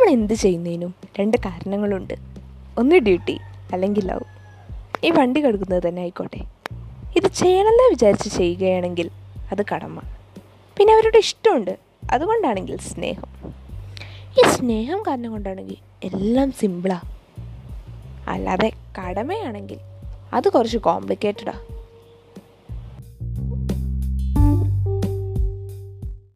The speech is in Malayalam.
നമ്മൾ എന്ത് ചെയ്യുന്നതിനും രണ്ട് കാരണങ്ങളുണ്ട്. ഒന്ന് ഡ്യൂട്ടി അല്ലെങ്കിൽ ലവ്. ഈ വണ്ടി കെടുക്കുന്നത് തന്നെ ആയിക്കോട്ടെ. ഇത് ചെയ്യണമെന്ന് വിചാരിച്ച് ചെയ്യുകയാണെങ്കിൽ അത് കടമ. പിന്നെ അവരുടെ ഇഷ്ടമുണ്ട്. അതുകൊണ്ടാണെങ്കിൽ സ്നേഹം. ഈ സ്നേഹം കാരണം കൊണ്ടാണെങ്കിൽ എല്ലാം സിമ്പിളാ. അല്ലാതെ കടമയാണെങ്കിൽ അത് കുറച്ച് കോംപ്ലിക്കേറ്റഡാണ്